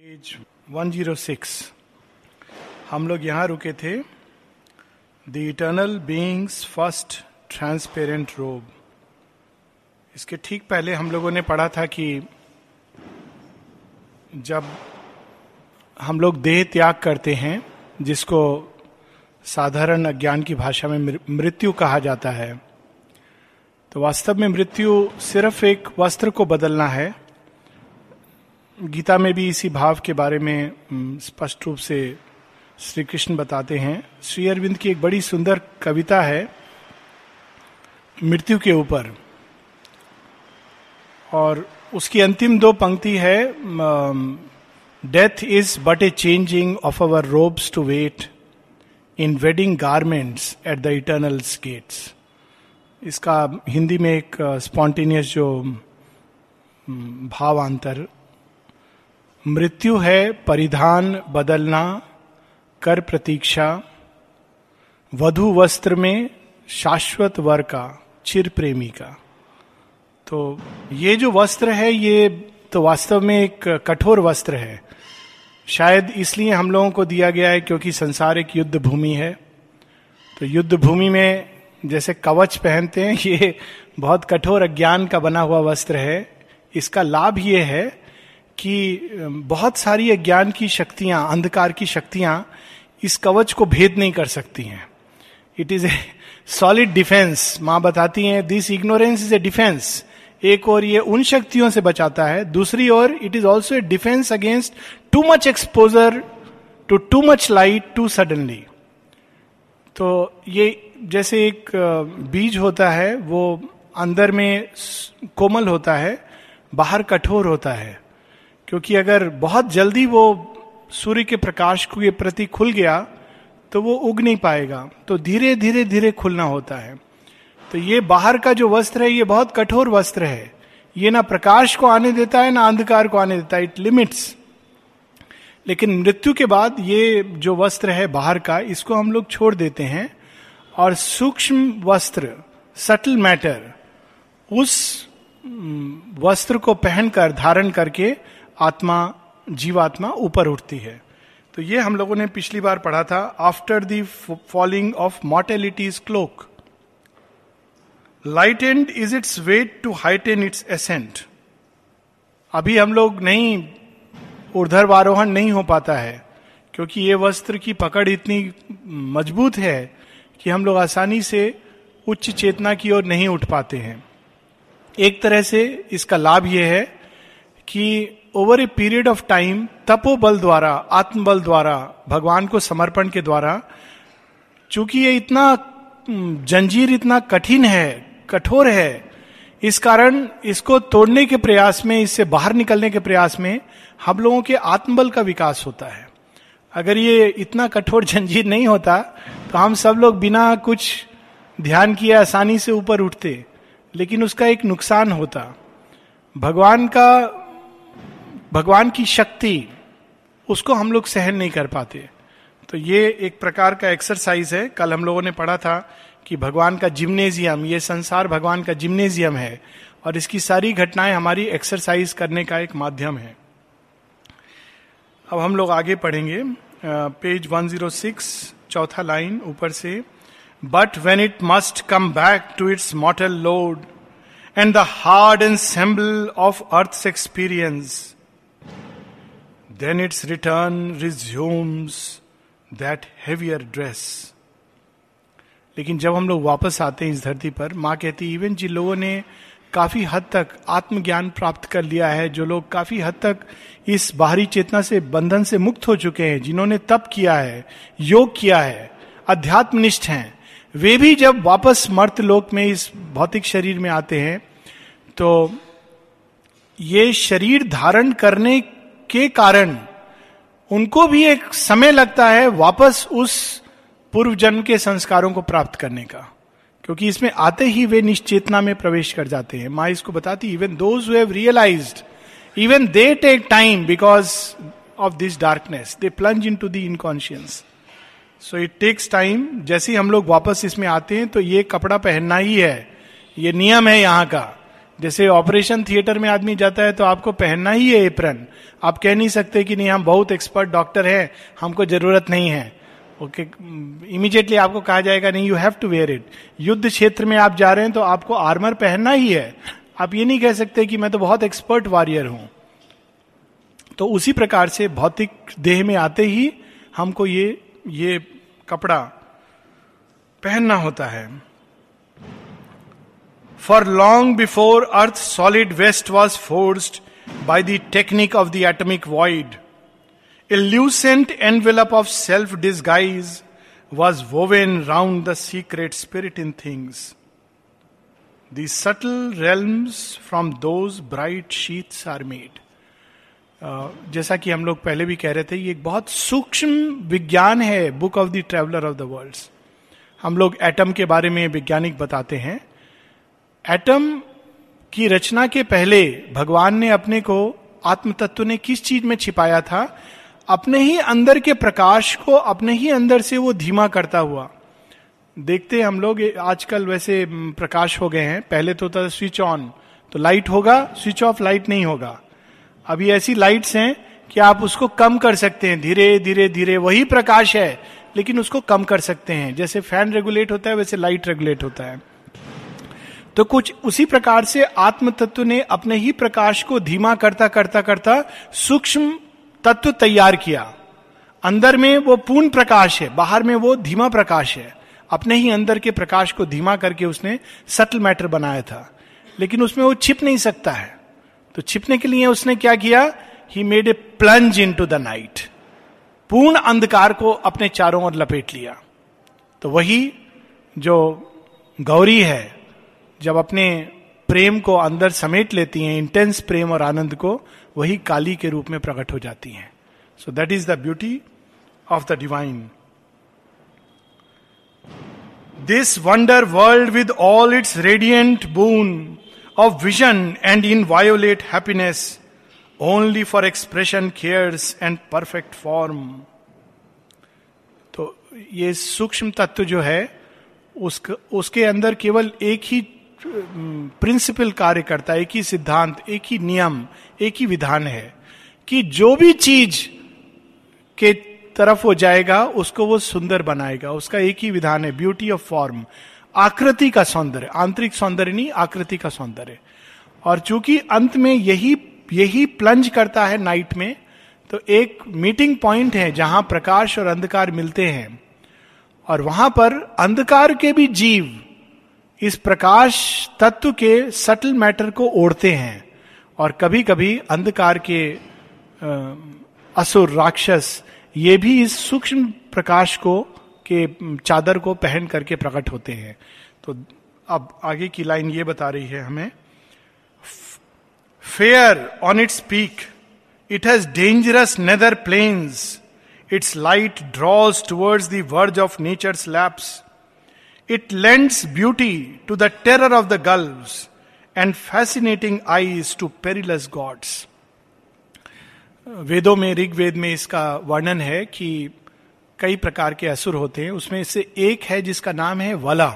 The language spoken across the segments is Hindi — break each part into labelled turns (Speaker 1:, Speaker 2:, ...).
Speaker 1: पेज 106 हम लोग यहाँ रुके थे। The eternal beings first transparent robe इसके ठीक पहले हम लोगों ने पढ़ा था कि जब हम लोग देह त्याग करते हैं, जिसको साधारण अज्ञान की भाषा में, मृत्यु कहा जाता है तो वास्तव में मृत्यु सिर्फ़ एक वस्त्र को बदलना है गीता में भी इसी भाव के बारे में स्पष्ट रूप से श्री कृष्ण बताते हैं। श्री अरविंद की एक बड़ी सुंदर कविता है, मृत्यु के ऊपर। और उसकी अंतिम दो पंक्ति है death is but a changing of our robes to wait in wedding garments at the eternal's gates इसका हिंदी में एक स्पॉन्टेनियस जो भावांतर मृत्यु है परिधान बदलना, कर प्रतीक्षा, वधु वस्त्र में शाश्वत वर का, चिर प्रेमी का। तो ये जो वस्त्र है, ये तो वास्तव में एक कठोर वस्त्र है। शायद इसलिए हम लोगों को दिया गया है क्योंकि संसार एक युद्ध भूमि है। तो युद्ध भूमि में जैसे कवच पहनते हैं, ये बहुत कठोर अज्ञान का बना हुआ वस्त्र है। इसका लाभ ये है कि बहुत सारी अज्ञान की शक्तियाँ, अंधकार की शक्तियाँ इस कवच को भेद नहीं कर सकती हैं। It is a solid defence माँ बताती हैं this ignorance is a defence एक और ये उन शक्तियों से बचाता है। दूसरी ओर it is also a defence against too much exposure to too much light too suddenly तो ये जैसे एक बीज होता है, वो अंदर में कोमल होता है, बाहर कठोर होता है। क्योंकि अगर बहुत जल्दी वो सूर्य के प्रकाश के प्रति खुल गया तो वो उग नहीं पाएगा। तो धीरे धीरे धीरे खुलना होता है। तो ये बाहर का जो वस्त्र है, ये बहुत कठोर वस्त्र है। ये ना प्रकाश को आने देता है, ना अंधकार को आने देता है। इट लिमिट्स लेकिन मृत्यु के बाद ये जो वस्त्र है बाहर का, इसको हम लोग छोड़ देते हैं। और सूक्ष्म वस्त्र सटल मैटर उस वस्त्र को पहनकर, धारण करके आत्मा, जीवात्मा ऊपर उठती है। तो ये हम लोगों ने पिछली बार पढ़ा था after the falling of mortality's cloak light and is its weight to height heighten its ascent अभी हम लोग नहीं ऊर्धर्वारोहण नहीं हो पाता है, क्योंकि ये वस्त्र की पकड़ इतनी मज़बूत है कि हम लोग आसानी से उच्च चेतना की ओर नहीं उठ पाते हैं। एक तरह से इसका लाभ यह है कि over a period of time तपो बल द्वारा आत्मबल द्वारा भगवान को समर्पण के द्वारा चूँकि ये इतना जंजीर इतना कठिन है, कठोर है, इस कारण इसको तोड़ने के प्रयास में, इससे बाहर निकलने के प्रयास में हम लोगों के आत्मबल का विकास होता है। अगर ये इतना कठोर जंजीर नहीं होता तो हम सब लोग बिना कुछ ध्यान किए आसानी से ऊपर उठते, लेकिन उसका एक नुकसान होता। भगवान का भगवान की शक्ति, उसको हम लोग सहन नहीं कर पाते। तो ये एक प्रकार का एक्सरसाइज है। कल हम लोगों ने पढ़ा था कि भगवान का जिम्नेजियम ये संसार भगवान का जिम्नेजियम है और इसकी सारी घटनाएँ हमारी एक्सरसाइज करने का एक माध्यम है। अब हम लोग आगे पढ़ेंगे। पेज 106 चौथा लाइन ऊपर से but when it must come back to its mortal load and the hard ensemble of earth experience then its return resumes that heavier dress लेकिन जब हम लोग वापस आते हैं इस धरती पर, माँ कहती इवन जिन लोगों ने काफ़ी हद तक आत्मज्ञान प्राप्त कर लिया है, जो लोग काफ़ी हद तक इस बाहरी चेतना से बंधन से मुक्त हो चुके हैं, जिन्होंने तप किया है, योग किया है, अध्यात्मनिष्ठ हैं, वे भी जब वापस मर्त लोक में इस भौतिक शरीर में आते हैं तो ये शरीर धारण करने के कारण उनको भी एक समय लगता है वापस उस पूर्व जन्म के संस्कारों को प्राप्त करने का। क्योंकि इसमें आते ही वे निश्चेतना में प्रवेश कर जाते हैं। माँ इसको बताती even those who even they take time because of this darkness they plunge into the inconscience so it takes time जैसे हम लोग वापस इसमें आते हैं तो ये कपड़ा पहनना ही है। ये नियम है यहाँ का। जैसे ऑपरेशन थिएटर में आदमी जाता है तो आपको पहनना ही है एप्रन आप कह नहीं सकते कि नहीं हम बहुत एक्सपर्ट डॉक्टर हैं हमको ज़रूरत नहीं है। ओके okay, इमीडिएटली आपको कहा जाएगा नहीं you have to wear it युद्ध क्षेत्र में आप जा रहे हैं तो आपको आर्मर पहनना ही है। आप ये नहीं कह सकते कि मैं तो बहुत एक्सपर्ट वॉरियर हूँ। तो उसी प्रकार से भौतिक देह में आते ही हमको ये ये कपड़ा पहनना होता है। For long before earth solid vest was forced by the technique of the atomic void a lucent envelope of self disguise was woven round the secret spirit in things the subtle rails from those bright sheets are made जैसा कि हम लोग पहले भी कह रहे थे, ये एक बहुत सूक्ष्म विज्ञान है book of the traveller of the world हम लोग एटम के बारे में वैज्ञानिक बताते हैं। एटम की रचना के पहले भगवान ने अपने को आत्म तत्व ने किस चीज़ में छिपाया था? अपने ही अंदर के प्रकाश को अपने ही अंदर से वो धीमा करता हुआ। देखते हम लोग आजकल वैसे प्रकाश हो गए हैं। पहले तो था स्विच ऑन तो लाइट होगा, स्विच ऑफ़, लाइट नहीं होगा। अभी ऐसी लाइट्स हैं कि आप उसको कम कर सकते हैं। धीरे धीरे धीरे, वही प्रकाश है, लेकिन उसको कम कर सकते हैं। जैसे फ़ैन रेगुलेट होता है, वैसे लाइट रेगुलेट होता है। तो कुछ उसी प्रकार से आत्म तत्व ने अपने ही प्रकाश को धीमा करता करता करता सूक्ष्म तत्व तैयार किया। अंदर में वो पूर्ण प्रकाश है, बाहर में वो धीमा प्रकाश है। अपने ही अंदर के प्रकाश को धीमा करके उसने सटल मैटर बनाया था। लेकिन उसमें वो छिप नहीं सकता है। तो छिपने के लिए उसने क्या किया? He made a plunge into the night पूर्ण अंधकार को अपने चारों ओर लपेट लिया। तो वही जो गौरी है जब अपने प्रेम को अंदर समेट लेती हैं इंटेंस प्रेम और आनंद को वही काली के रूप में प्रकट हो जाती हैं। So that is the beauty of the divine this wonder world with all its radiant boon of vision and in violet happiness only for expression cares and perfect form तो ये सूक्ष्म तत्व जो है उसक, उसके अंदर केवल एक ही प्रिंसिपल कार्य करता है एक ही सिद्धांत, एक ही नियम, एक ही विधान है कि जो भी चीज़ के तरफ़ वो जाएगा, उसको वो सुंदर बनाएगा। उसका एक ही विधान है ब्यूटी ऑफ़ फॉर्म आकृति का सौंदर्य, आंतरिक सौंदर्य नहीं, आकृति का सौंदर्य। और चूँकि अंत में यही यही प्लंज करता है नाइट में तो एक मीटिंग पॉइंट है जहाँ प्रकाश और अंधकार मिलते हैं। और वहाँ पर अंधकार के भी जीव इस प्रकाश तत्व के सटल मैटर को ओढ़ते हैं और कभी कभी अंधकार के असुर, राक्षस, ये भी इस सूक्ष्म प्रकाश को, के चादर को पहन करके प्रकट होते हैं। तो अब आगे की लाइन ये बता रही है हमें। Fair on its peak it has dangerous nether plains its light draws towards the verge of nature's lapse it lends beauty to the terror of the girls and fascinating eyes to perilous gods वेदों में, ऋग्वेद में इसका वर्णन है कि कई प्रकार के असुर होते हैं। उसमें से एक है जिसका नाम है वला।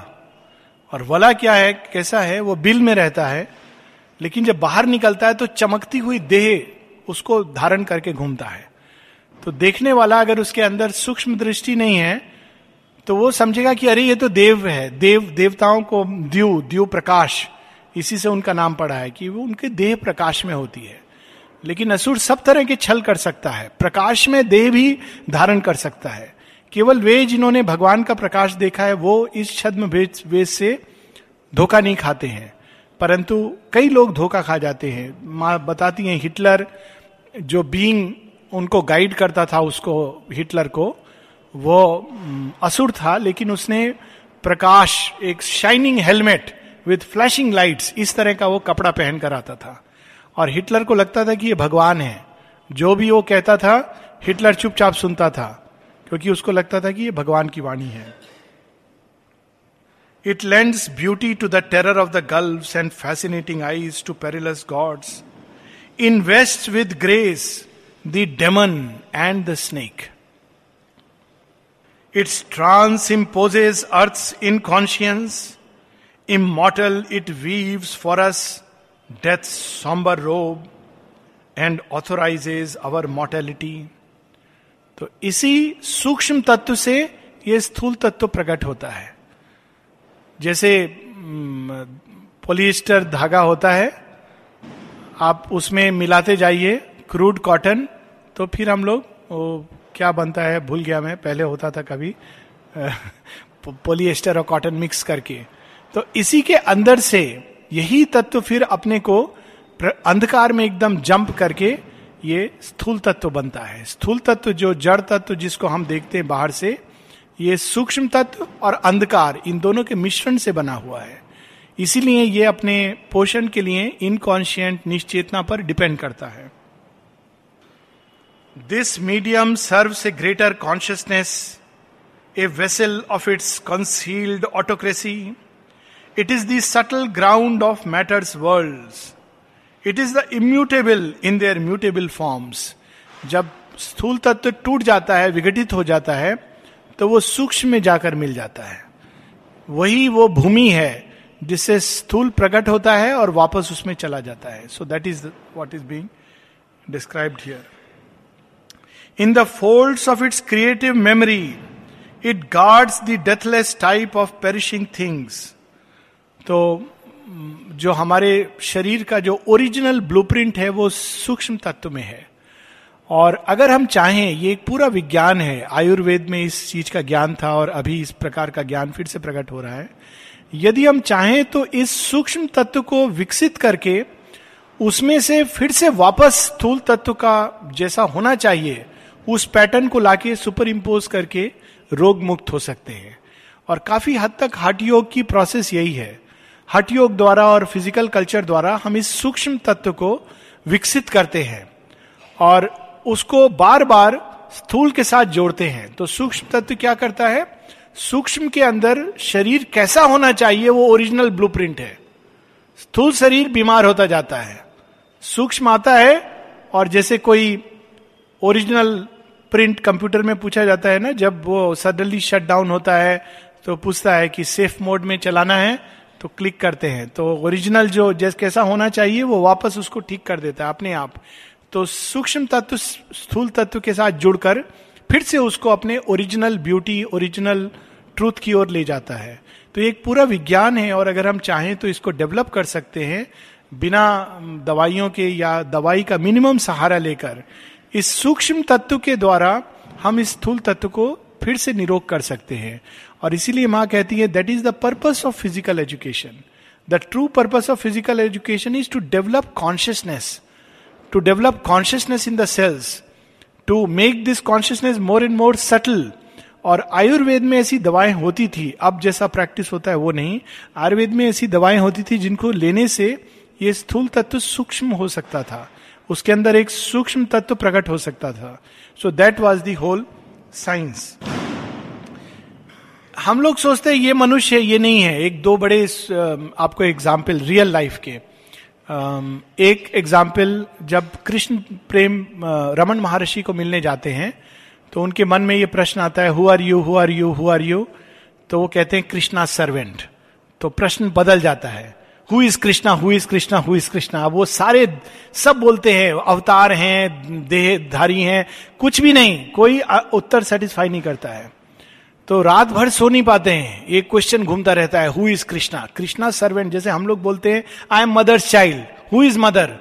Speaker 1: और वला क्या है, कैसा है, वो बिल में रहता है, लेकिन जब बाहर निकलता है तो चमकती हुई देह उसको धारण करके घूमता है। तो देखने वाला अगर उसके अंदर सूक्ष्म दृष्टि नहीं है तो वो समझेगा कि अरे, ये तो देव है, देव, देवताओं को द्यू द्यू प्रकाश, इसी से उनका नाम पड़ा है कि वो उनके देह प्रकाश में होती है। लेकिन असुर सब तरह के छल कर सकता है, प्रकाश में देह भी धारण कर सकता है। केवल वे जिन्होंने भगवान का प्रकाश देखा है, वो इस छद्म वेद से धोखा नहीं खाते हैं। परंतु कई लोग धोखा खा जाते हैं। माँ बताती हैं, हिटलर जो बीइंग उनको गाइड करता था, उसको, हिटलर को वो असुर था, लेकिन उसने प्रकाश, एक shining helmet with flashing lights इस तरह का वो कपड़ा पहन कर आता था। और हिटलर को लगता था कि ये भगवान है। जो भी वो कहता था, हिटलर चुपचाप सुनता था, क्योंकि उसको लगता था कि ये भगवान की वाणी है। It lends beauty to the terror of the girls and fascinating eyes to perilous gods invest with grace the demon and the snake trans imposes earth in conscience immortal it weaves for us death sombre robe and authorises our mortality तो इसी सूक्ष्म तत्व से ये स्थूल तत्व प्रकट होता है। जैसे पोलिएस्टर धागा होता है, आप उसमें मिलाते जाइए, क्रूड कॉटन तो फिर हम लोग क्या बनता है, भूल गया मैं, पहले होता था कभी पोलिएस्टर और कॉटन मिक्स करके। तो इसी के अंदर से यही तत्व फिर अपने को अंधकार में एकदम जंप करके ये स्थूल तत्व बनता है। स्थूल तत्व जो जड़ तत्व जिसको हम देखते हैं बाहर से, ये सूक्ष्म तत्व और अंधकार, इन दोनों के मिश्रण से बना हुआ है। इसीलिए ये अपने पोषण के लिए इनकॉन्शियंट निश्चेतना पर डिपेंड करता है। This medium serves a greater consciousness a vessel of its concealed autocracy it is the subtle ground of matter's world it is the immutable in their mutable forms जब स्थूल तत्व टूट जाता है, विघटित हो जाता है तो वो सूक्ष्म में जाकर मिल जाता है। वही वो भूमि है जिससे स्थूल प्रकट होता है और वापस उसमें चला जाता है। So that is what is being described here in the folds of its creative memory it guards the deathless type of perishing things तो जो हमारे शरीर का जो ओरिजिनल ब्लूप्रिंट है, वो सूक्ष्म तत्व में है। और अगर हम चाहें, ये एक पूरा विज्ञान है। आयुर्वेद में इस चीज़ का ज्ञान था और अभी इस प्रकार का ज्ञान फिर से प्रकट हो रहा है। यदि हम चाहें तो इस सूक्ष्म तत्व को विकसित करके, उसमें से फिर से वापस स्थूल तत्व का जैसा होना चाहिए उस पैटर्न को लाके सुपर इम्पोज करके रोग मुक्त हो सकते हैं। और काफ़ी हद तक हट योग की प्रोसेस यही है। हट योग द्वारा और फ़िज़िकल कल्चर द्वारा हम इस सूक्ष्म तत्व को विकसित करते हैं और उसको बार बार स्थूल के साथ जोड़ते हैं। तो सूक्ष्म तत्व क्या करता है? सूक्ष्म के अंदर शरीर कैसा होना चाहिए वो ओरिजिनल ब्लूप्रिंट है। स्थूल शरीर बीमार होता जाता है। सूक्ष्म आता है और जैसे कोई ओरिजिनल प्रिंट कंप्यूटर में पूछा जाता है ना, जब वो सडनली शट डाउन होता है तो पूछता है कि सेफ़ मोड में चलाना है तो क्लिक करते हैं। तो ओरिजिनल जो, जैसे कैसा होना चाहिए, वो वापस उसको ठीक कर देता है अपने आप। तो सूक्ष्म तत्व, स्थूल तत्व के साथ जुड़कर, फिर से उसको अपने ओरिजिनल ब्यूटी ओरिजिनल ट्रूथ की ओर ले जाता है। तो एक पूरा विज्ञान है, और अगर हम चाहें तो इसको डेवलप कर सकते हैं, बिना दवाइयों के या दवाई का मिनिमम सहारा लेकर। इस सूक्ष्म तत्व के द्वारा हम इस स्थूल तत्व को फिर से निरोग कर सकते हैं। और इसीलिए माँ कहती है that is the purpose of physical education the true purpose of physical education is to develop consciousness to develop consciousness in the cells to make this consciousness more and more subtle और आयुर्वेद में ऐसी दवाएँ होती थी। अब जैसा प्रैक्टिस होता है वो नहीं। आयुर्वेद में ऐसी दवाएँ होती थी जिनको लेने से ये स्थूल तत्व सूक्ष्म हो सकता था। उसके अंदर एक सूक्ष्म तत्व प्रकट हो सकता था। So that was the whole science हम लोग सोचते हैं, ये मनुष्य, ये नहीं है। एक दो बड़े आपको एग्ज़ाम्पल रियल लाइफ के। एक एग्ज़ाम्पल जब कृष्ण प्रेम रमन महर्षि को मिलने जाते हैं तो उनके मन में ये प्रश्न आता है who are you who are you who are you तो वो कहते हैं, कृष्णा सर्वेंट तो प्रश्न बदल जाता है। Who is Krishna who is Krishna who is Krishna वो सारे सब बोलते हैं, अवतार हैं देहधारी हैं, कुछ भी नहीं, कोई उत्तर सेटिस्फाई नहीं करता है। तो रात भर सो नहीं पाते हैं एक क्वेश्चन घूमता रहता है who is Krishna Krishna servant जैसे हम लोग बोलते हैं I am mother's child who is mother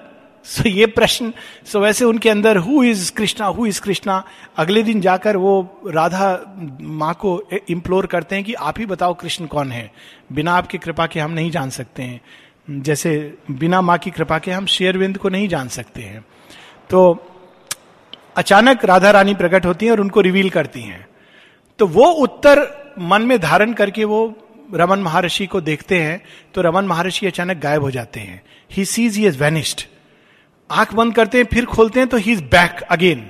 Speaker 1: so ये प्रश्न सो वैसे उनके अंदर who is Krishna who is Krishna अगले दिन जाकर वो राधा माँ को इम्प्लोर करते हैं कि आप ही बताओ कृष्ण कौन है? बिना आपकी कृपा के हम नहीं जान सकते हैं। जैसे बिना माँ की कृपा के हम शेयरविंद को नहीं जान सकते हैं। तो अचानक राधा रानी प्रकट होती हैं और उनको रिवील करती हैं। तो वो उत्तर मन में धारण करके वो रमन महर्षि को देखते हैं तो रमन महर्षि अचानक गायब हो जाते हैं। He sees he is vanished आँख बंद करते हैं, फिर खोलते हैं तो ही इज़ बैक अगेन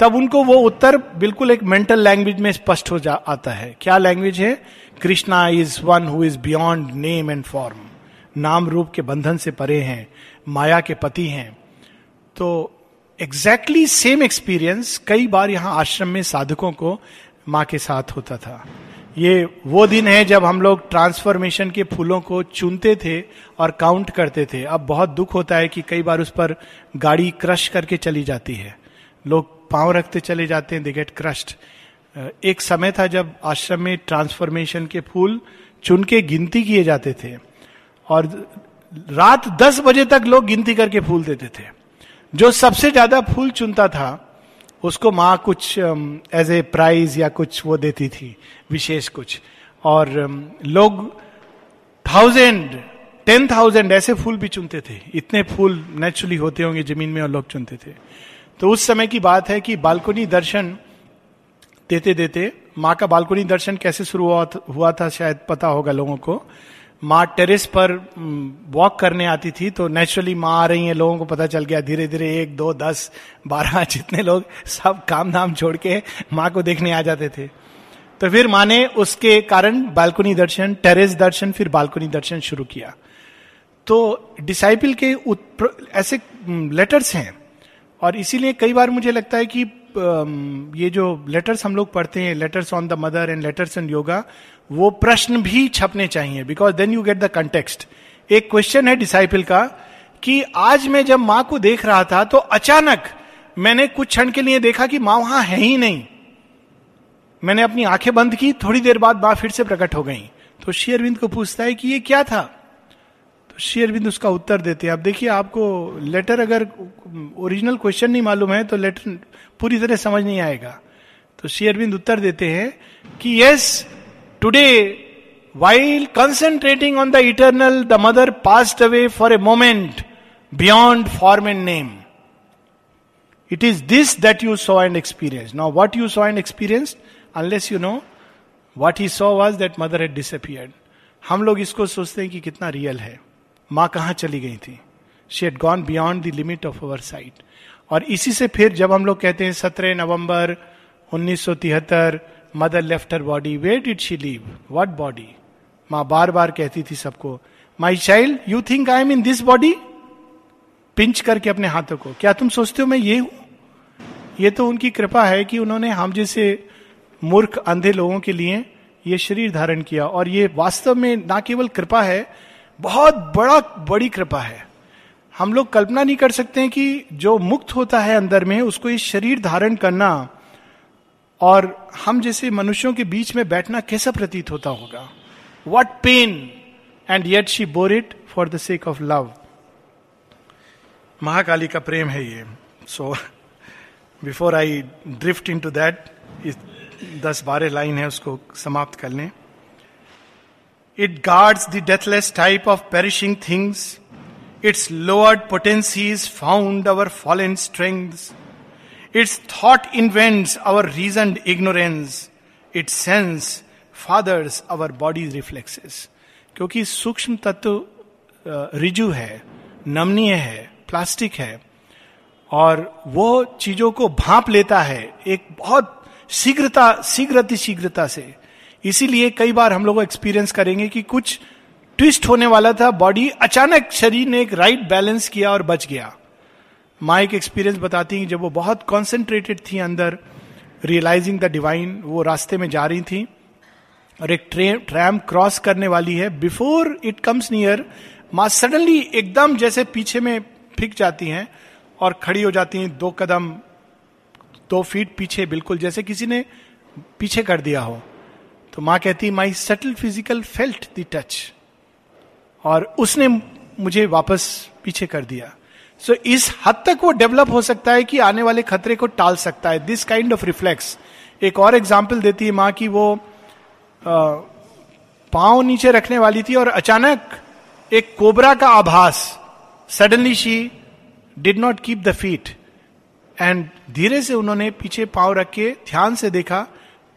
Speaker 1: तब उनको वो उत्तर बिल्कुल एक मेंटल लैंग्वेज में स्पष्ट हो जा, आता है। क्या लैंग्वेज है? Krishna is one who is beyond name and form नाम रूप के बंधन से परे हैं, माया के पति हैं। तो एग्जैक्टली सेम एक्सपीरियंस कई बार यहाँ आश्रम में साधकों को माँ के साथ होता था। ये वो दिन है जब हम लोग ट्रांसफॉर्मेशन के फूलों को चुनते थे और काउंट करते थे। अब बहुत दुख होता है कि कई बार उस पर गाड़ी क्रश करके चली जाती है। लोग पाँव रखते चले जाते हैं दे गेट क्रश्ड एक समय था जब आश्रम में ट्रांसफॉर्मेशन के फूल चुन के गिनती किए जाते थे और रात दस बजे तक लोग गिनती करके फूल देते थे। जो सबसे ज़्यादा फूल चुनता था उसको माँ कुछ एज ए प्राइज या कुछ वो देती थी, विशेष कुछ। और लोग थाउज़ेंड टेन थाउज़ेंड ऐसे फूल भी चुनते थे। इतने फूल नेचुरली होते होंगे ज़मीन में और लोग चुनते थे। तो उस समय की बात है कि बालकोनी दर्शन देते देते माँ का बालकोनी दर्शन कैसे शुरू हुआ था शायद पता होगा लोगों को। माँ टेरिस पर वॉक करने आती थी तो नेचुरली माँ आ रही है, लोगों को पता चल गया धीरे धीरे एक, दो, दस, बारह, जितने लोग, सब काम धाम छोड़ के माँ को देखने आ जाते थे। तो फिर माँ ने उसके कारण बालकोनी दर्शन, टेरेस दर्शन, फिर बालकोनी दर्शन शुरू किया। तो डिसाइपल के ऐसे लेटर्स हैं, और इसीलिए कई बार मुझे लगता है कि ये जो लेटर्स हम लोग पढ़ते हैं letters on the mother and letters on yoga वो प्रश्न भी छपने चाहिए because then you get the context एक क्वेश्चन है डिसाइपल का, कि आज मैं जब माँ को देख रहा था तो अचानक मैंने कुछ क्षण के लिए देखा कि माँ वहाँ है ही नहीं। मैंने अपनी आँखें बंद की, थोड़ी देर बाद माँ फिर से प्रकट हो गई। तो शेयरविंद को पूछता है कि ये क्या था? शेयरबिंद उसका उत्तर देते हैं। आप देखिए, आपको लेटर अगर ओरिजिनल क्वेश्चन नहीं मालूम है तो लेटर पूरी तरह समझ नहीं आएगा। तो शेयरबिंद उत्तर देते हैं कि yes today while concentrating on the eternal the mother pass away for a moment beyond form and name it is this that you saw and experience now what you saw and experience unless you know what he saw was that mother had disappeared हम लोग इसको सोचते हैं कि कितना रियल है। माँ कहाँ चली गई थी? She had gone beyond the limit of our sight और इसी से फिर जब हम लोग कहते हैं, सत्रह नवंबर उन्नीस सौ तिहत्तर mother left her body why did she leave that body माँ बार बार कहती थी सबको my child you think I am in this body pinch करके अपने हाथों को, क्या तुम सोचते हो मैं ये हूँ? ये तो उनकी कृपा है कि उन्होंने हम जैसे मूर्ख, अंधे लोगों के लिए ये शरीर धारण किया। और ये वास्तव में ना केवल कृपा है बहुत बड़ा, बड़ी कृपा है। हम लोग कल्पना नहीं कर सकते हैं कि जो मुक्त होता है अंदर में, उसको ये शरीर धारण करना और हम जैसे मनुष्यों के बीच में बैठना कैसा प्रतीत होता होगा। What pain and yet she bore it for the sake of love Mahakali का प्रेम है ये। So before I drift into that दस बारह लाइन है उसको समाप्त कर लें। It guards the deathless type of perishing things its lowered potencies found our fallen strengths Its thought invents our reasoned ignorance. Its sense fathers our body's reflexes. क्योंकि सूक्ष्म तत्व रिजु है, नमनीय है, प्लास्टिक है, और वो चीज़ों को भाप लेता है एक बहुत शीघ्रता, शीघ्रति शीघ्रता से इसीलिए कई बार हम लोग एक्सपीरियंस करेंगे कि कुछ ट्विस्ट होने वाला था बॉडी अचानक शरीर ने एक राइट बैलेंस किया और बच गया। माँ एक एक्सपीरियंस बताती हैं जब वो बहुत कॉन्सेंट्रेटेड थी अंदर रियलाइजिंग द डिवाइन वो रास्ते में जा रही थी और एक ट्रेन ट्रैम क्रॉस करने वाली है। बिफोर इट कम्स नियर माँ सडनली एकदम जैसे पीछे में फिक जाती हैं और खड़ी हो जाती हैं दो कदम, दो फीट पीछे, बिल्कुल जैसे किसी ने पीछे कर दिया हो। तो माँ कहती my subtle physical felt the touch और उसने मुझे वापस पीछे कर दिया। सो so, इस हद तक वो डेवलप हो सकता है कि आने वाले खतरे को टाल सकता है। दिस काइंड ऑफ़ रिफ्लेक्स एक और एग्ज़ाम्पल देती है माँ की वो पाँव नीचे रखने वाली थी और अचानक एक कोबरा का आभास। Suddenly she did not keep the feet and धीरे से उन्होंने पीछे पाँव रख के ध्यान से देखा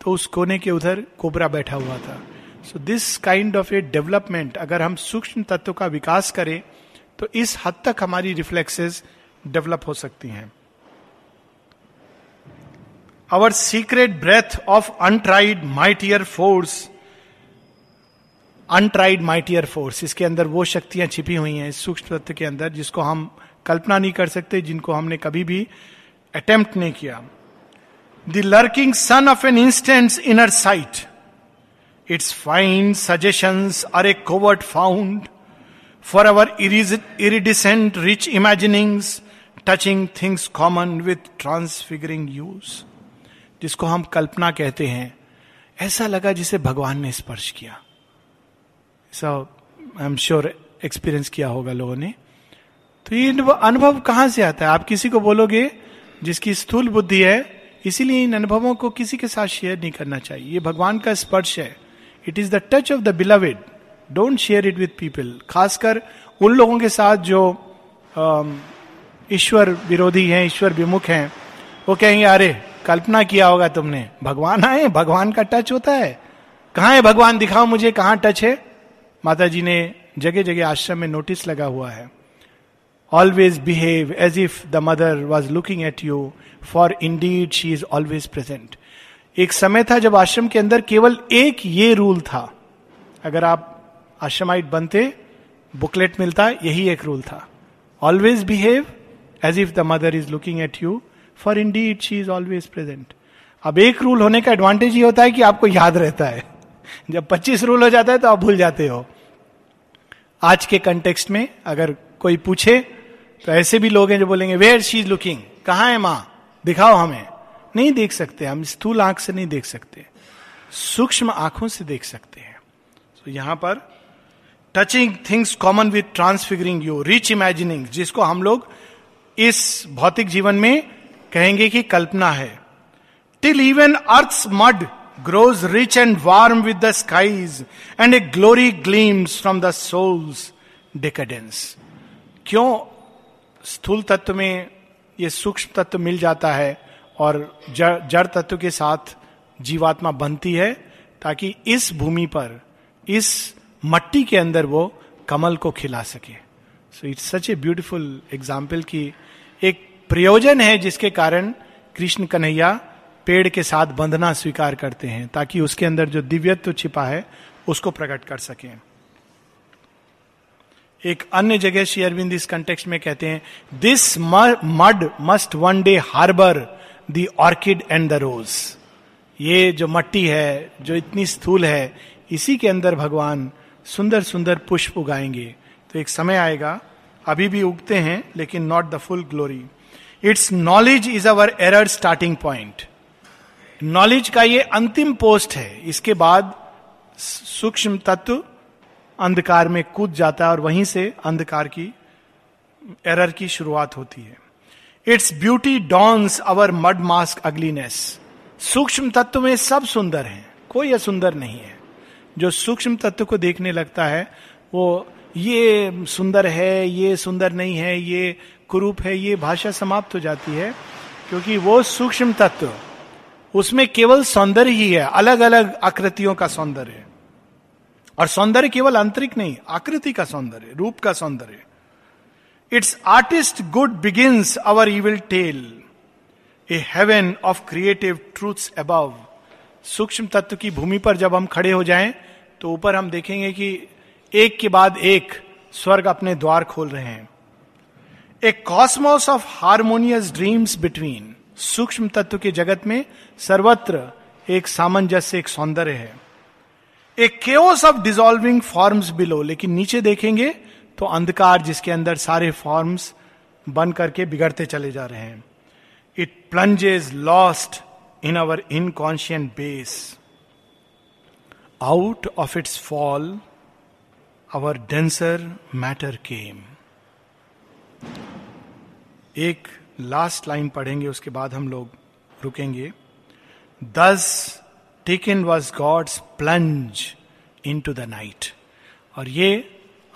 Speaker 1: तो उस कोने के उधर कोबरा बैठा हुआ था। So this kind of a development अगर हम सूक्ष्म तत्व का विकास करें तो इस हद तक हमारी रिफ्लेक्सेस डेवलप हो सकती हैं। Our secret breath of untried mightier force untried mightier force इसके अंदर वो शक्तियाँ छिपी हुई हैं सूक्ष्म तत्व के अंदर, जिसको हम कल्पना नहीं कर सकते, जिनको हमने कभी भी अटेम्प्ट नहीं किया। The lurking sun of an instance inner sight it's fine suggestions are a covert found for our iridescent rich imaginings touching things common with transfiguring use जिसको हम कल्पना कहते हैं, ऐसा लगा जिसे भगवान ने स्पर्श किया। आई एम श्योर एक्सपीरियंस किया होगा लोगों ने। तो ये अनुभव कहाँ से आता है? आप किसी को बोलोगे, जिसकी स्थूल बुद्धि है इसीलिए इन अनुभवों को किसी के साथ शेयर नहीं करना चाहिए। ये भगवान का स्पर्श है। It is the touch of the beloved don't share it with people खासकर उन लोगों के साथ जो ईश्वर विरोधी हैं, ईश्वर विमुख हैं, वो कहेंगे, अरे, कल्पना किया होगा तुमने। भगवान आए, भगवान का टच होता है। कहा है भगवान? दिखाओ मुझे, कहाँ टच है? माता जी ने जगह जगह आश्रम में नोटिस लगा हुआ है। Always behave as if the mother was looking at you for indeed she is always present एक समय था जब आश्रम के अंदर केवल एक ये रूल था। अगर आप आश्रमाइट बनते बुकलेट मिलता, यही एक रूल था। Always behave as if the mother is looking at you for indeed she is always present अब एक रूल होने का एडवांटेज ये होता है कि आपको याद रहता है। जब 25 रूल हो जाता है तो आप भूल जाते हो। आज के कंटेक्स्ट में अगर कोई पूछे तो ऐसे भी लोग हैं जो बोलेंगे वेयर शी इज़ लुकिंग कहा है माँ? दिखाओ हमें. नहीं देख सकते, हम स्थूल आँख से नहीं देख सकते, सूक्ष्म आँखों से देख सकते हैं। तो यहाँ पर touching things common with transfiguring you rich imagining जिसको हम लोग इस भौतिक जीवन में कहेंगे कि कल्पना है। Till even earth mud grows rich and warm with the skies and a glory gleams from the souls decadence क्यों स्थूल तत्व में ये सूक्ष्म तत्व मिल जाता है और जड़ जड़ तत्व के साथ जीवात्मा बनती है ताकि इस भूमि पर, इस मट्टी के अंदर वो कमल को खिला सके। So it's such a beautiful example की एक प्रयोजन है जिसके कारण कृष्ण कन्हैया पेड़ के साथ बंधना स्वीकार करते हैं ताकि उसके अंदर जो दिव्यत्व छिपा है, उसको प्रकट कर सकें। एक अन्य जगह श्री अरविंद इस कंटेक्स्ट में कहते हैं this mud must one day harbour the orchid and the rose ये जो मट्टी है, जो इतनी स्थूल है, इसी के अंदर भगवान सुंदर सुंदर पुष्प उगाएँगे। तो एक समय आएगा, अभी भी उगते हैं, लेकिन not the full glory its knowledge is our error starting point knowledge का ये अंतिम पोस्ट है। इसके बाद सूक्ष्म तत्व अंधकार में कूद जाता है और वहीं से अंधकार की एरर की शुरुआत होती है। Its beauty dons our mud mask ugliness सूक्ष्म तत्व में सब सुंदर हैं, कोई असुंदर नहीं है। जो सूक्ष्म तत्व को देखने लगता है, वो ये सुंदर है, ये सुंदर नहीं है, ये कुरूप है, ये भाषा समाप्त हो जाती है, क्योंकि वो सूक्ष्म तत्व, उसमें केवल सौंदर्य ही है अलग अलग आकृतियों का सौंदर्य। और सौंदर्य केवल आंतरिक नहीं, आकृति का सौंदर्य, रूप का सौंदर्य। Its artist good begins our evil tell a heaven of creative truths above सूक्ष्म तत्व की भूमि पर जब हम खड़े हो जाएँ तो ऊपर हम देखेंगे कि एक के बाद एक स्वर्ग अपने द्वार खोल रहे हैं। A cosmos of harmonious dreams between सूक्ष्म तत्व के जगत में सर्वत्र एक सामंजस्य, एक सौंदर्य है। Chaos of dissolving forms below लेकिन नीचे देखेंगे तो अंधकार जिसके अंदर सारे फॉर्म्स बन करके बिगड़ते चले जा रहे हैं। It plunges lost in our inconscient base out of its fall our denser matter came एक लास्ट लाइन पढ़ेंगे, उसके बाद हम लोग रुकेंगे। Thus taken was God's plunge into the night और ये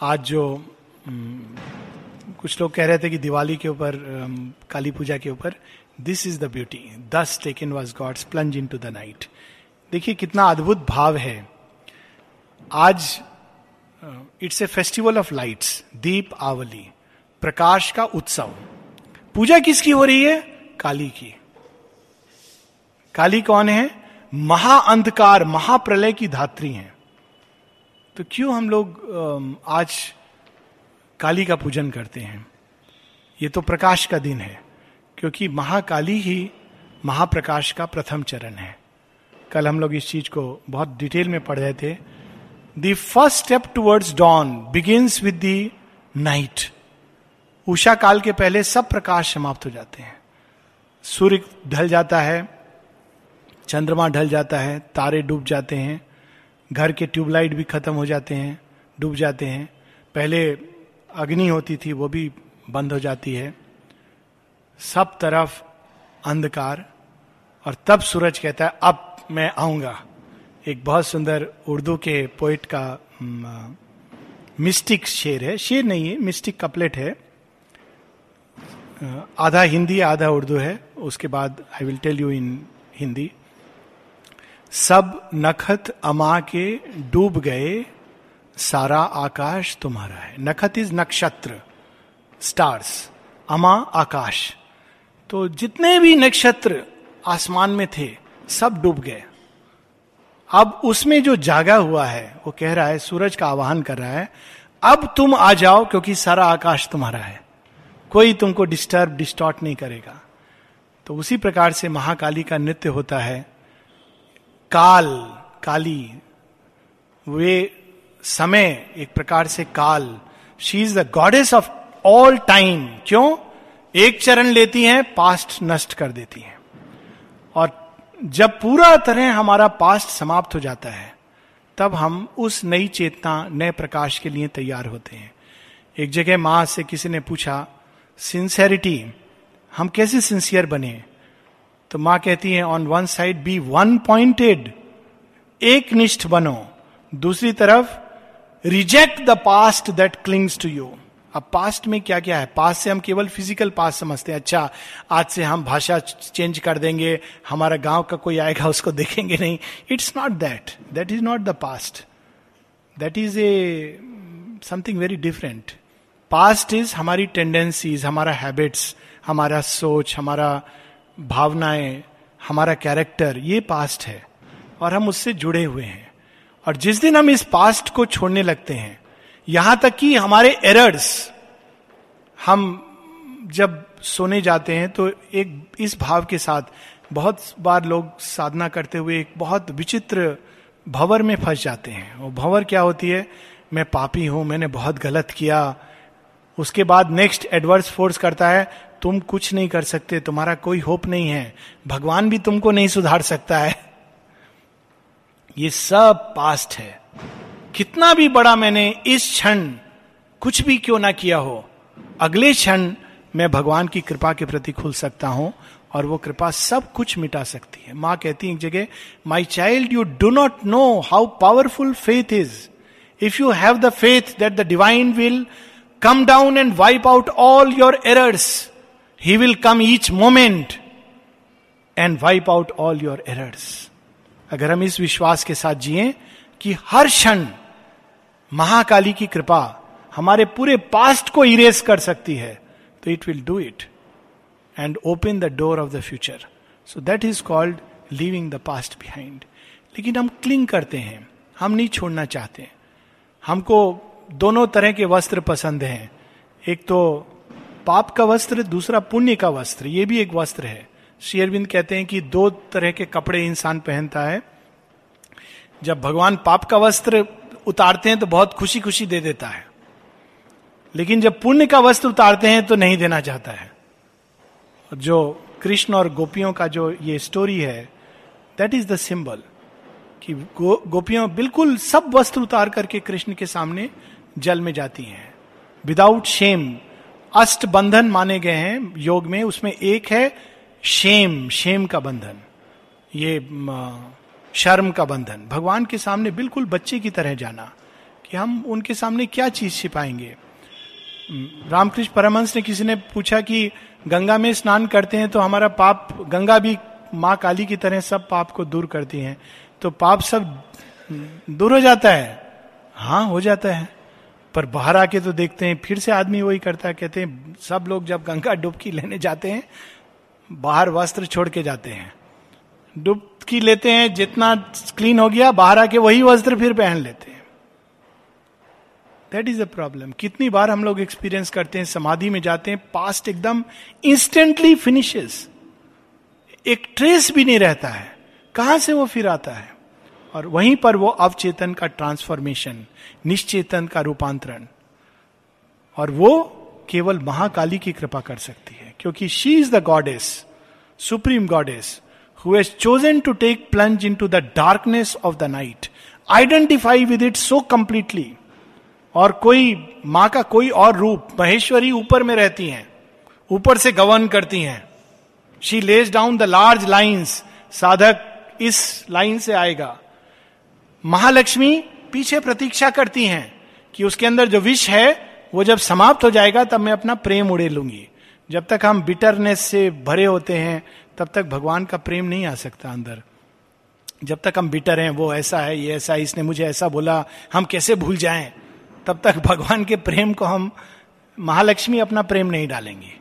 Speaker 1: आज जो कुछ लोग कह रहे थे कि दिवाली के ऊपर काली पूजा के ऊपर this is the beauty thus taken was God's plunge into the night देखिए कितना अद्भुत भाव है। आज it's a festival of lights Deepavali, प्रकाश का उत्सव। पूजा किसकी हो रही है? काली की। काली कौन है? महा अंधकार, महाप्रलय की धात्री हैं। तो क्यों हम लोग आज काली का पूजन करते हैं? ये तो प्रकाश का दिन है, क्योंकि महाकाली ही महाप्रकाश का प्रथम चरण है। कल हम लोग इस चीज़ को बहुत डिटेल में पढ़ रहे थे। The first step towards dawn begins with the night Usha काल के पहले सब प्रकाश समाप्त हो जाते हैं। सूर्य ढल जाता है चंद्रमा ढल जाता है, तारे डूब जाते हैं, घर के ट्यूबलाइट भी खत्म हो जाते हैं, डूब जाते हैं। पहले अग्नि होती थी, वो भी बंद हो जाती है। सब तरफ़ अंधकार, और तब सूरज कहता है, अब मैं आऊँगा। एक बहुत सुंदर उर्दू के पोइट का मिस्टिक शेर है। शेर नहीं है मिस्टिक कपलेट है। आधा हिंदी, आधा उर्दू है। उसके बाद I will tell you in Hindi. सब नखत अमा के डूब गए, सारा आकाश तुम्हारा है। नखत इज़ नक्षत्र, स्टार्स, अमा आकाश। तो जितने भी नक्षत्र आसमान में थे, सब डूब गए। अब उसमें जो जागा हुआ है, वो कह रहा है, सूरज का आवाहन कर रहा है, अब तुम आ जाओ क्योंकि सारा आकाश तुम्हारा है। कोई तुमको डिस्टर्ब डिस्टॉर्ट नहीं करेगा। तो उसी प्रकार से महाकाली का नृत्य होता है काल, काली। वे समय, एक प्रकार से काल। She is the goddess of all time क्यों? एक चरण लेती हैं पास्ट नष्ट कर देती हैं। और जब पूरा तरह हमारा पास्ट समाप्त हो जाता है, तब हम उस नई चेतना, नए प्रकाश के लिए तैयार होते हैं। एक जगह माँ से किसी ने पूछा सिंसेरिटी हम कैसे सिंसियर बने? तो माँ कहती है on one side be one pointed एक निष्ठ बनो। दूसरी तरफ़ reject the past that clings to you अब पास्ट में क्या क्या है? पास्ट से हम केवल फ़िज़िकल पास्ट समझते हैं। अच्छा आज से हम भाषा चेंज कर देंगे, हमारा गाँव का कोई आएगा, उसको देखेंगे नहीं। It's not that that is not the past that is a something very different past is हमारी टेंडेंसीज हमारा हैबिट्स हमारा सोच, हमारा भावनाएँ, हमारा कैरेक्टर ये पास्ट है और हम उससे जुड़े हुए हैं। और जिस दिन हम इस पास्ट को छोड़ने लगते हैं, यहाँ तक कि हमारे एरर्स हम जब सोने जाते हैं तो एक, इस भाव के साथ बहुत बार लोग साधना करते हुए एक बहुत विचित्र भवर में फंस जाते हैं। वो भवर क्या होती है? मैं पापी हूँ, मैंने बहुत गलत किया। उसके बाद नेक्स्ट एडवर्स फोर्स करता है तुम कुछ नहीं कर सकते, तुम्हारा कोई होप नहीं है। भगवान भी तुमको नहीं सुधार सकता है। ये सब पास्ट है। कितना भी बड़ा मैंने इस क्षण कुछ भी क्यों ना किया हो, अगले क्षण मैं भगवान की कृपा के प्रति खुल सकता हूँ और वो कृपा सब कुछ मिटा सकती है। माँ कहती है एक जगह my child you do not know how powerful faith is if you have the faith that the divine will come down and wipe out all your errors. He will come each moment and wipe out all your errors. अगर हम इस विश्वास के साथ जिए कि हर क्षण महाकाली की कृपा हमारे पूरे पास्ट को इरेज कर सकती है तो it will do it and open the door of the future so that is called leaving the past behind लेकिन हम क्लिंग करते हैं, हम नहीं छोड़ना चाहते हमको दोनों तरह के वस्त्र पसंद हैं। एक तो पाप का वस्त्र दूसरा पुण्य का वस्त्र ये भी एक वस्त्र है। शेयरविंद कहते हैं कि दो तरह के कपड़े इंसान पहनता है। जब भगवान पाप का वस्त्र उतारते हैं तो बहुत खुशी खुशी दे देता है। लेकिन जब पुण्य का वस्त्र उतारते हैं तो नहीं देना चाहता है। जो कृष्ण और गोपियों का जो ये स्टोरी है दैट इज़ द सिंबल कि गो, गोपियों बिल्कुल सब वस्त्र उतार करके कृष्ण के सामने जल में जाती हैं। विदाउट शेम अष्ट बंधन माने गए हैं योग में, उसमें एक है शेम शेम का बंधन। ये शर्म का बंधन। भगवान के सामने बिल्कुल बच्चे की तरह जाना कि हम उनके सामने क्या चीज़ छिपाएँगे। रामकृष्ण परमहंस ने किसी ने पूछा कि गंगा में स्नान करते हैं तो हमारा पाप, गंगा भी माँ काली की तरह सब पाप को दूर करती हैं। तो पाप सब दूर हो जाता है? हाँ हो जाता है। पर बाहर आके तो देखते हैं, फिर से आदमी वही करता है, कहते हैं, सब लोग जब गंगा डुबकी लेने जाते हैं, बाहर वस्त्र छोड़ के जाते हैं। डुबकी लेते हैं, जितना क्लीन हो गया, बाहर आके वही वस्त्र फिर पहन लेते हैं। दैट इज़ अ प्रॉब्लम कितनी बार हम लोग एक्सपीरियंस करते हैं, समाधि में जाते हैं पास्ट एकदम इंस्टेंटली फिनिशेस एक ट्रेस भी नहीं रहता है। कहाँ से वो फिर आता है? और वहीं पर वो अवचेतन का ट्रांसफॉर्मेशन निश्चेतन का रूपांतरण। और वो केवल महाकाली की कृपा कर सकती है, क्योंकि she is the goddess supreme goddess who has chosen to take plunge into the darkness of the night identify with it so completely और कोई, माँ का कोई और रूप महेश्वरी ऊपर में रहती हैं, ऊपर से गवर्न करती हैं। She lays down the large lines साधक इस लाइन से आएगा। महालक्ष्मी पीछे प्रतीक्षा करती हैं कि उसके अंदर जो विष है, वो जब समाप्त हो जाएगा, तब मैं अपना प्रेम उड़े लूँगी। जब तक हम बिटरनेस से भरे होते हैं, तब तक भगवान का प्रेम नहीं आ सकता अंदर। जब तक हम बिटर हैं, वो ऐसा है, ये ऐसा है, इसने मुझे ऐसा बोला, हम कैसे भूल जाएँ? तब तक भगवान के प्रेम को हम, महालक्ष्मी अपना प्रेम नहीं डालेंगे।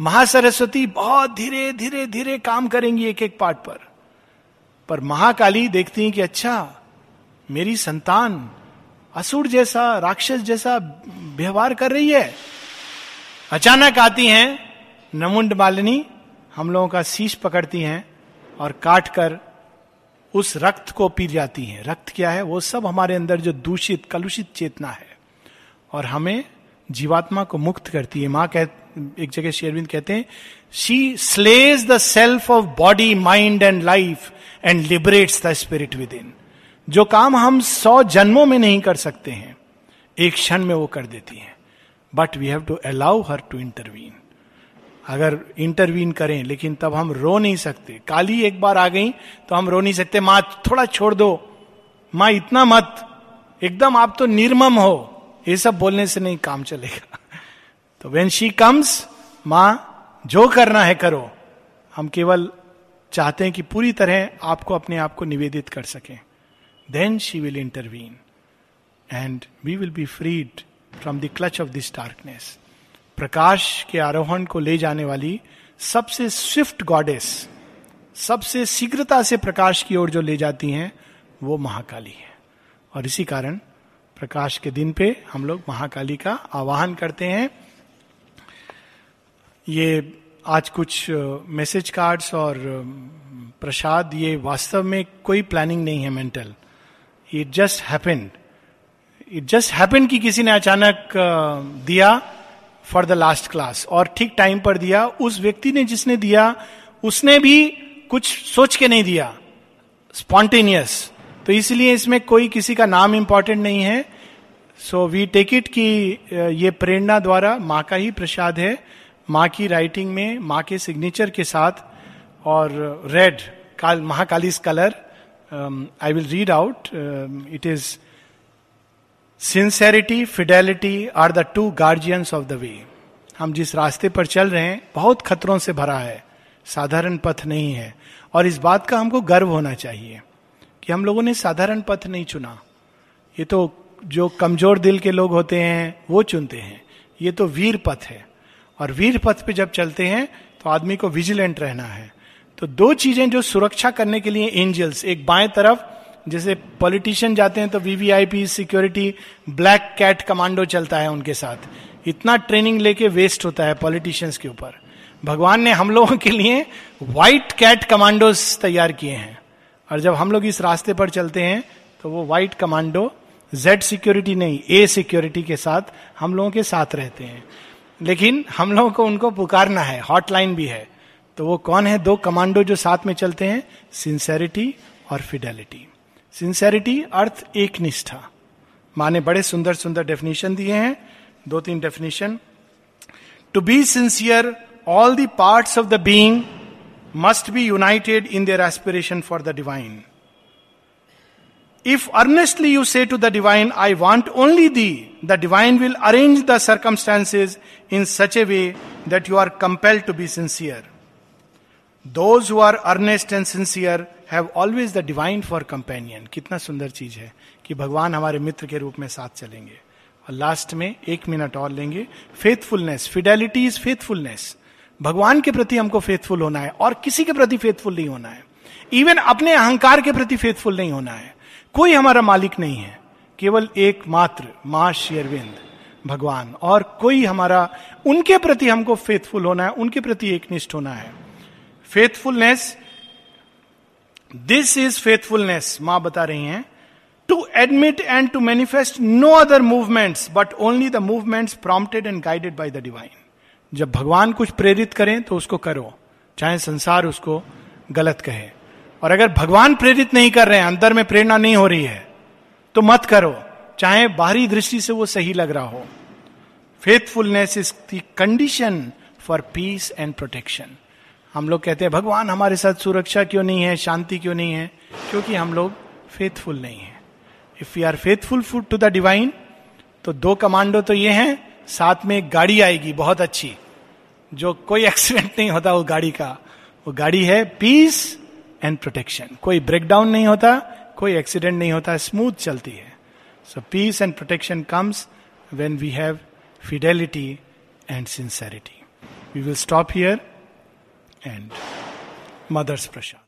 Speaker 1: महासरस्वती बहुत धीरे धीरे धीरे काम करेंगी एक एक पार्ट पर। पर महाकाली देखती हैं कि अच्छा मेरी संतान असुर जैसा, राक्षस जैसा व्यवहार कर रही है। अचानक आती हैं, नमुंड मालिनी, हम लोगों का शीश पकड़ती हैं और काट कर उस रक्त को पी जाती हैं। रक्त क्या है? वो सब हमारे अंदर जो दूषित, कलुषित चेतना है। और हमें जीवात्मा को मुक्त करती है। माँ कह, एक जगह शेरविंद कहते हैं she slays the self of body mind and life and liberates the spirit within जो काम हम सौ जन्मों में नहीं कर सकते हैं, एक क्षण में वो कर देती हैं। But we have to allow her to intervene अगर इंटरवीन करें, लेकिन तब हम रो नहीं सकते। काली एक बार आ गई तो हम रो नहीं सकते। माँ, थोड़ा छोड़ दो। माँ, इतना मत। एकदम आप तो निर्मम हो। ये सब बोलने से नहीं काम चलेगा। तो वेन शी कम्स माँ, जो करना है करो। हम केवल चाहते हैं कि पूरी तरह आपको अपने आप को निवेदित कर सकें। Then she will intervene and we will be freed from the clutch of this darkness प्रकाश के आरोहण को ले जाने वाली सबसे स्विफ्ट गॉडेस सबसे शीघ्रता से प्रकाश की ओर जो ले जाती हैं वो महाकाली है और इसी कारण प्रकाश के दिन पे हम लोग महाकाली का आवाहन करते हैं ये आज कुछ मैसेज कार्ड्स और प्रसाद ये वास्तव में कोई प्लानिंग नहीं है mental it just happened it just happened कि किसी ने अचानक दिया फॉर द लास्ट क्लास और ठीक टाइम पर दिया। उस व्यक्ति ने जिसने दिया, उसने भी कुछ सोच के नहीं दिया। स्पॉन्टेनियस तो इसलिए इसमें कोई किसी का नाम इंपॉर्टेंट नहीं है। सो वी टेक इट कि ये प्रेरणा द्वारा माँ का ही प्रसाद है। माँ की राइटिंग में, माँ के सिग्नेचर के साथ और रेड काल, Mahakali's colour I will read out it is sincerity fidelity are the two guardians of the way हम जिस रास्ते पर चल रहे हैं, बहुत खतरों से भरा है, साधारण पथ नहीं है, और इस बात का हमको गर्व होना चाहिए कि हम लोगों ने साधारण पथ नहीं चुना। ये तो जो कमज़ोर दिल के लोग होते हैं, वो चुनते हैं। ये तो वीर पथ है, और वीर पथ पे जब चलते हैं तो आदमी को विजिलेंट रहना है। तो दो चीज़ें जो सुरक्षा करने के लिए एंजल्स एक बाएँ तरफ़, जैसे पॉलिटिशियन जाते हैं तो VVIP security black cat commando चलता है उनके साथ। इतना ट्रेनिंग लेके वेस्ट होता है पॉलिटिशियंस के ऊपर। भगवान ने हम लोगों के लिए व्हाइट कैट कमांडोज तैयार किए हैं। और जब हम लोग इस रास्ते पर चलते हैं तो वो व्हाइट कमांडो जेड सिक्योरिटी नहीं ए सिक्योरिटी के साथ हम लोगों के साथ रहते हैं। लेकिन हम लोगों को उनको पुकारना है हॉटलाइन भी है। तो वो कौन है? दो कमांडो जो साथ में चलते हैं, सिंसेरिटी और फिडेलिटी। सिंसेरिटी अर्थ एक निष्ठा माने बड़े सुंदर सुंदर डेफिनेशन दिए हैं। दो तीन definition. To be sincere all the parts of the being must be united in their aspiration for the divine if earnestly you say to the divine I want only thee the divine will arrange the circumstances in such a way that you are compelled to be sincere Those who are earnest and sincere have always the divine for companion. कितना सुंदर चीज़ है कि भगवान हमारे मित्र के रूप में साथ चलेंगे। और लास्ट में एक मिनट और लेंगे। फेथफुलनेस फिडेलिटी इज़ फेथफुलनेस भगवान के प्रति हमको फेथफुल होना है और किसी के प्रति फेथफुल नहीं होना है। इवन अपने अहंकार के प्रति फेथफुल नहीं होना है। कोई हमारा मालिक नहीं है। केवल एकमात्र माँ शेरविंद, भगवान। और कोई हमारा, उनके प्रति हमको फेथफुल होना है, उनके प्रति एकनिष्ठ होना है। फेथफुलनेस दिस इज़ फेथफुलनेस माँ बता रही हैं to admit and to manifest no other movements but only the movements prompted and guided by the divine जब भगवान कुछ प्रेरित करें तो उसको करो। चाहे संसार उसको गलत कहे। और अगर भगवान प्रेरित नहीं कर रहे हैं, अंदर में प्रेरणा नहीं हो रही है तो मत करो। चाहे बाहरी दृष्टि से वो सही लग रहा हो। Faithfulness is the condition for peace and protection हम लोग कहते हैं, भगवान, हमारे साथ सुरक्षा क्यों नहीं है? शांति क्यों नहीं है? क्योंकि हम लोग फेथफुल नहीं है। If you are faithful food to the divine तो दो कमांडो तो ये हैं, साथ में एक गाड़ी आएगी, बहुत अच्छी। जो कोई एक्सीडेंट नहीं होता वो गाड़ी का। वो गाड़ी है पीस एंड प्रोटेक्शन कोई ब्रेकडाउन नहीं होता, कोई एक्सीडेंट नहीं होता स्मूथ चलती है। So peace and protection comes when we have fidelity and sincerity we will stop here and mother's prasad